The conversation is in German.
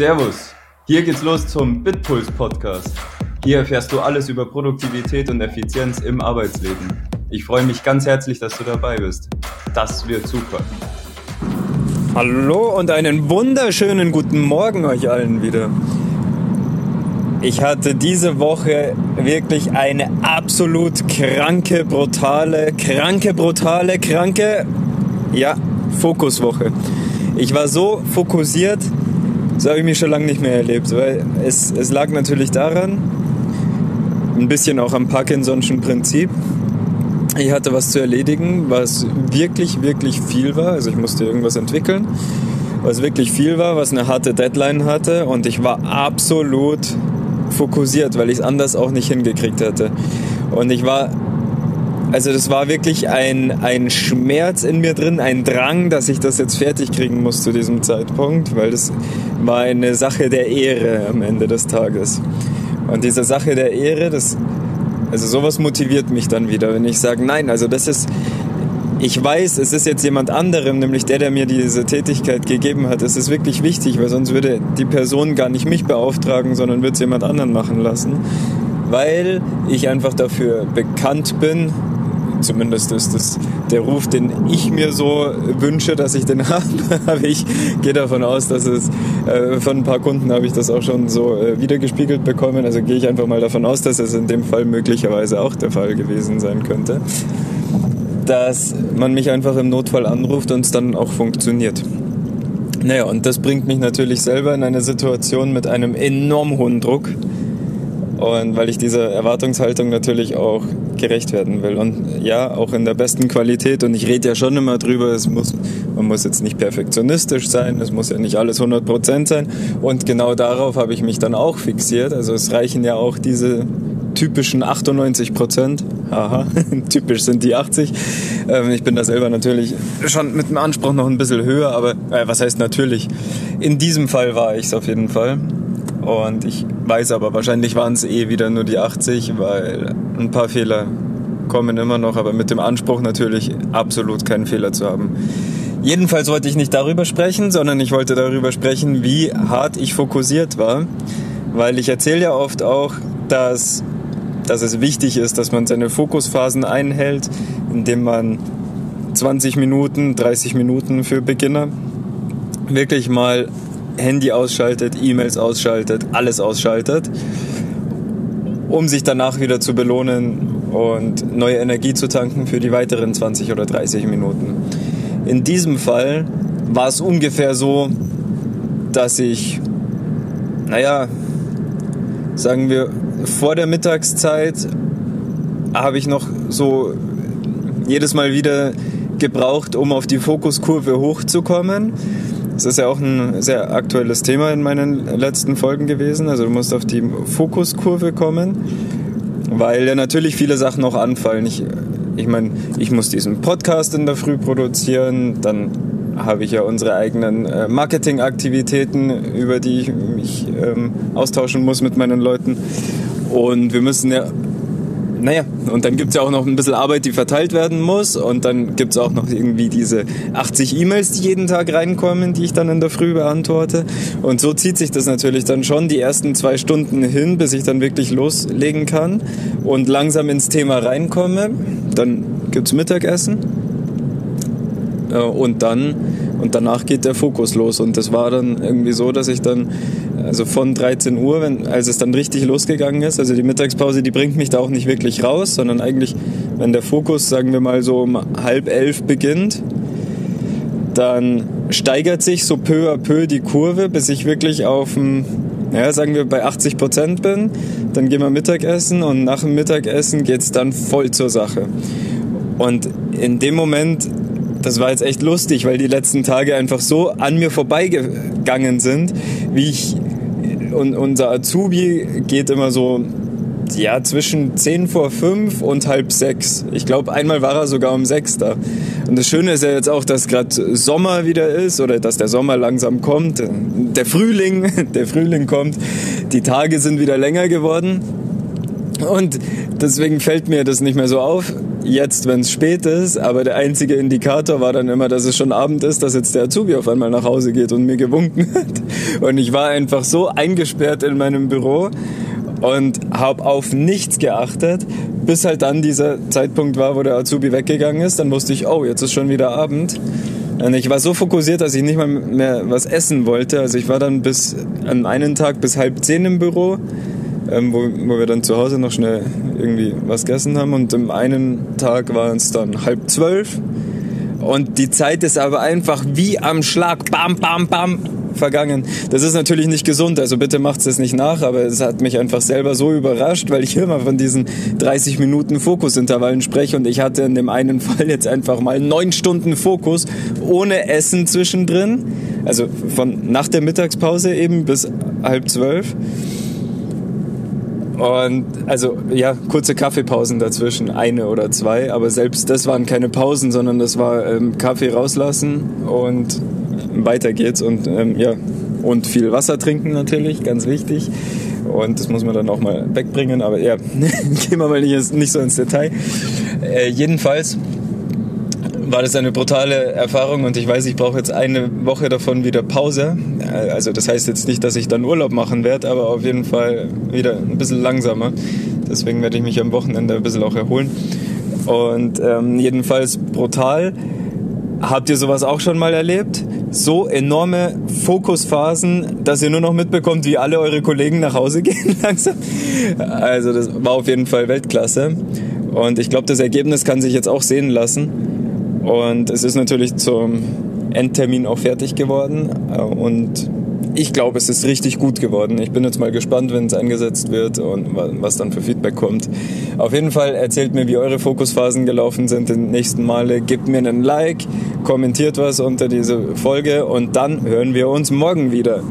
Servus, hier geht's los zum Bitpuls Podcast. Hier erfährst du alles über Produktivität und Effizienz im Arbeitsleben. Ich freue mich ganz herzlich, dass du dabei bist. Das wird super. Hallo und einen wunderschönen guten Morgen euch allen wieder. Ich hatte diese Woche wirklich eine absolut kranke, brutale, kranke, brutale, kranke, ja, Fokuswoche. Ich war so fokussiert, das habe ich mich schon lange nicht mehr erlebt, weil es, es lag natürlich daran, ein bisschen auch am Parkinson'schen Prinzip. Ich hatte was zu erledigen, was wirklich, wirklich viel war. Also ich musste irgendwas entwickeln, was wirklich viel war, was eine harte Deadline hatte und ich war absolut fokussiert, weil ich es anders auch nicht hingekriegt hätte. Und ich war, also das war wirklich ein, ein Schmerz in mir drin, ein Drang, dass ich das jetzt fertig kriegen muss zu diesem Zeitpunkt, weil das war eine Sache der Ehre am Ende des Tages. Und diese Sache der Ehre, das, also sowas motiviert mich dann wieder, wenn ich sage, nein, also das ist, ich weiß, es ist jetzt jemand anderem, nämlich der, der mir diese Tätigkeit gegeben hat. Es ist wirklich wichtig, weil sonst würde die Person gar nicht mich beauftragen, sondern würde es jemand anderen machen lassen. Weil ich einfach dafür bekannt bin, zumindest ist das der Ruf, den ich mir so wünsche, dass ich den habe. Aber ich gehe davon aus, dass es äh, von ein paar Kunden habe ich das auch schon so äh, wiedergespiegelt bekommen. Also gehe ich einfach mal davon aus, dass es in dem Fall möglicherweise auch der Fall gewesen sein könnte dass man mich einfach im Notfall anruft und es dann auch funktioniert. Naja, und das bringt mich natürlich selber in eine Situation mit einem enorm hohen Druck. Und weil ich dieser Erwartungshaltung natürlich auch gerecht werden will. Und ja, auch in der besten Qualität. Und ich rede ja schon immer drüber, es muss, man muss jetzt nicht perfektionistisch sein, es muss ja nicht alles 100% sein. Und genau darauf habe ich mich dann auch fixiert. Also es reichen ja auch diese typischen 98 Prozent. Haha, typisch sind die 80. Ähm, ich bin da selber natürlich schon mit dem Anspruch noch ein bisschen höher, aber äh, was heißt natürlich? In diesem Fall war ich es auf jeden Fall. Und ich weiß aber, wahrscheinlich waren es eh wieder nur die 80, weil ein paar Fehler kommen immer noch, aber mit dem Anspruch natürlich absolut keinen Fehler zu haben. Jedenfalls wollte ich nicht darüber sprechen, sondern ich wollte darüber sprechen, wie hart ich fokussiert war. Weil ich erzähle ja oft auch, dass dass es wichtig ist, dass man seine Fokusphasen einhält, indem man 20 Minuten, 30 Minuten für Beginner wirklich mal Handy ausschaltet, E-Mails ausschaltet, alles ausschaltet, um sich danach wieder zu belohnen und neue Energie zu tanken für die weiteren 20 oder 30 Minuten. In diesem Fall war es ungefähr so, dass ich, naja, sagen wir, vor der Mittagszeit habe ich noch so jedes Mal wieder gebraucht, um auf die Fokuskurve hochzukommen. Das ist ja auch ein sehr aktuelles Thema in meinen letzten Folgen gewesen. Also du musst auf die Fokuskurve kommen, weil ja natürlich viele Sachen noch anfallen. Ich, ich meine, ich muss diesen Podcast in der Früh produzieren, dann habe ich ja unsere eigenen äh, Marketingaktivitäten, über die ich mich ähm, austauschen muss mit meinen Leuten. Und wir müssen ja, naja, und dann gibt es ja auch noch ein bisschen Arbeit, die verteilt werden muss. Und dann gibt es auch noch irgendwie diese 80 E-Mails, die jeden Tag reinkommen, die ich dann in der Früh beantworte. Und so zieht sich das natürlich dann schon die ersten zwei Stunden hin, bis ich dann wirklich loslegen kann und langsam ins Thema reinkomme. Dann gibt es Mittagessen. Äh, und dann und danach geht der Fokus los. Und das war dann irgendwie so, dass ich dann, also von 13 Uhr, wenn, als es dann richtig losgegangen ist, also die Mittagspause, die bringt mich da auch nicht wirklich raus, sondern eigentlich, wenn der Fokus, sagen wir mal so um halb elf beginnt, dann steigert sich so peu à peu die Kurve, bis ich wirklich auf dem, ja, sagen wir bei 80 Prozent bin. Dann gehen wir Mittagessen und nach dem Mittagessen geht es dann voll zur Sache. Und in dem Moment das war jetzt echt lustig, weil die letzten Tage einfach so an mir vorbeigegangen sind, wie ich und unser Azubi geht immer so ja, zwischen 10 vor 5 und halb 6. Ich glaube, einmal war er sogar um 6 da. Und das Schöne ist ja jetzt auch, dass gerade Sommer wieder ist oder dass der Sommer langsam kommt. Der Frühling, der Frühling kommt. Die Tage sind wieder länger geworden. Und deswegen fällt mir das nicht mehr so auf, jetzt, wenn es spät ist, aber der einzige Indikator war dann immer, dass es schon Abend ist, dass jetzt der Azubi auf einmal nach Hause geht und mir gewunken hat. Und ich war einfach so eingesperrt in meinem Büro und habe auf nichts geachtet, bis halt dann dieser Zeitpunkt war, wo der Azubi weggegangen ist. Dann wusste ich, oh, jetzt ist schon wieder Abend. Und ich war so fokussiert, dass ich nicht mal mehr was essen wollte. Also ich war dann bis an einen Tag bis halb zehn im Büro, ähm, wo, wo wir dann zu Hause noch schnell irgendwie was gegessen haben. Und am einen Tag war es dann halb zwölf. Und die Zeit ist aber einfach wie am Schlag, bam, bam, bam, vergangen. Das ist natürlich nicht gesund, also bitte macht es nicht nach, aber es hat mich einfach selber so überrascht, weil ich immer von diesen 30 Minuten Fokusintervallen spreche und ich hatte in dem einen Fall jetzt einfach mal neun Stunden Fokus ohne Essen zwischendrin, also von nach der Mittagspause eben bis halb zwölf. Und also ja, kurze Kaffeepausen dazwischen, eine oder zwei, aber selbst das waren keine Pausen, sondern das war ähm, Kaffee rauslassen und weiter geht's und ähm, ja und viel Wasser trinken natürlich, ganz wichtig. Und das muss man dann auch mal wegbringen, aber ja, gehen wir mal nicht, nicht so ins Detail. Äh, jedenfalls war das eine brutale Erfahrung und ich weiß, ich brauche jetzt eine Woche davon wieder Pause. Äh, also das heißt jetzt nicht, dass ich dann Urlaub machen werde, aber auf jeden Fall wieder ein bisschen langsamer. Deswegen werde ich mich am Wochenende ein bisschen auch erholen. Und ähm, jedenfalls brutal. Habt ihr sowas auch schon mal erlebt? So enorme Fokusphasen, dass ihr nur noch mitbekommt, wie alle eure Kollegen nach Hause gehen langsam. Also das war auf jeden Fall Weltklasse. Und ich glaube, das Ergebnis kann sich jetzt auch sehen lassen. Und es ist natürlich zum Endtermin auch fertig geworden. Und ich glaube, es ist richtig gut geworden. Ich bin jetzt mal gespannt, wenn es eingesetzt wird und was dann für Feedback kommt. Auf jeden Fall erzählt mir, wie eure Fokusphasen gelaufen sind in den nächsten Male. Gebt mir einen Like, kommentiert was unter diese Folge und dann hören wir uns morgen wieder.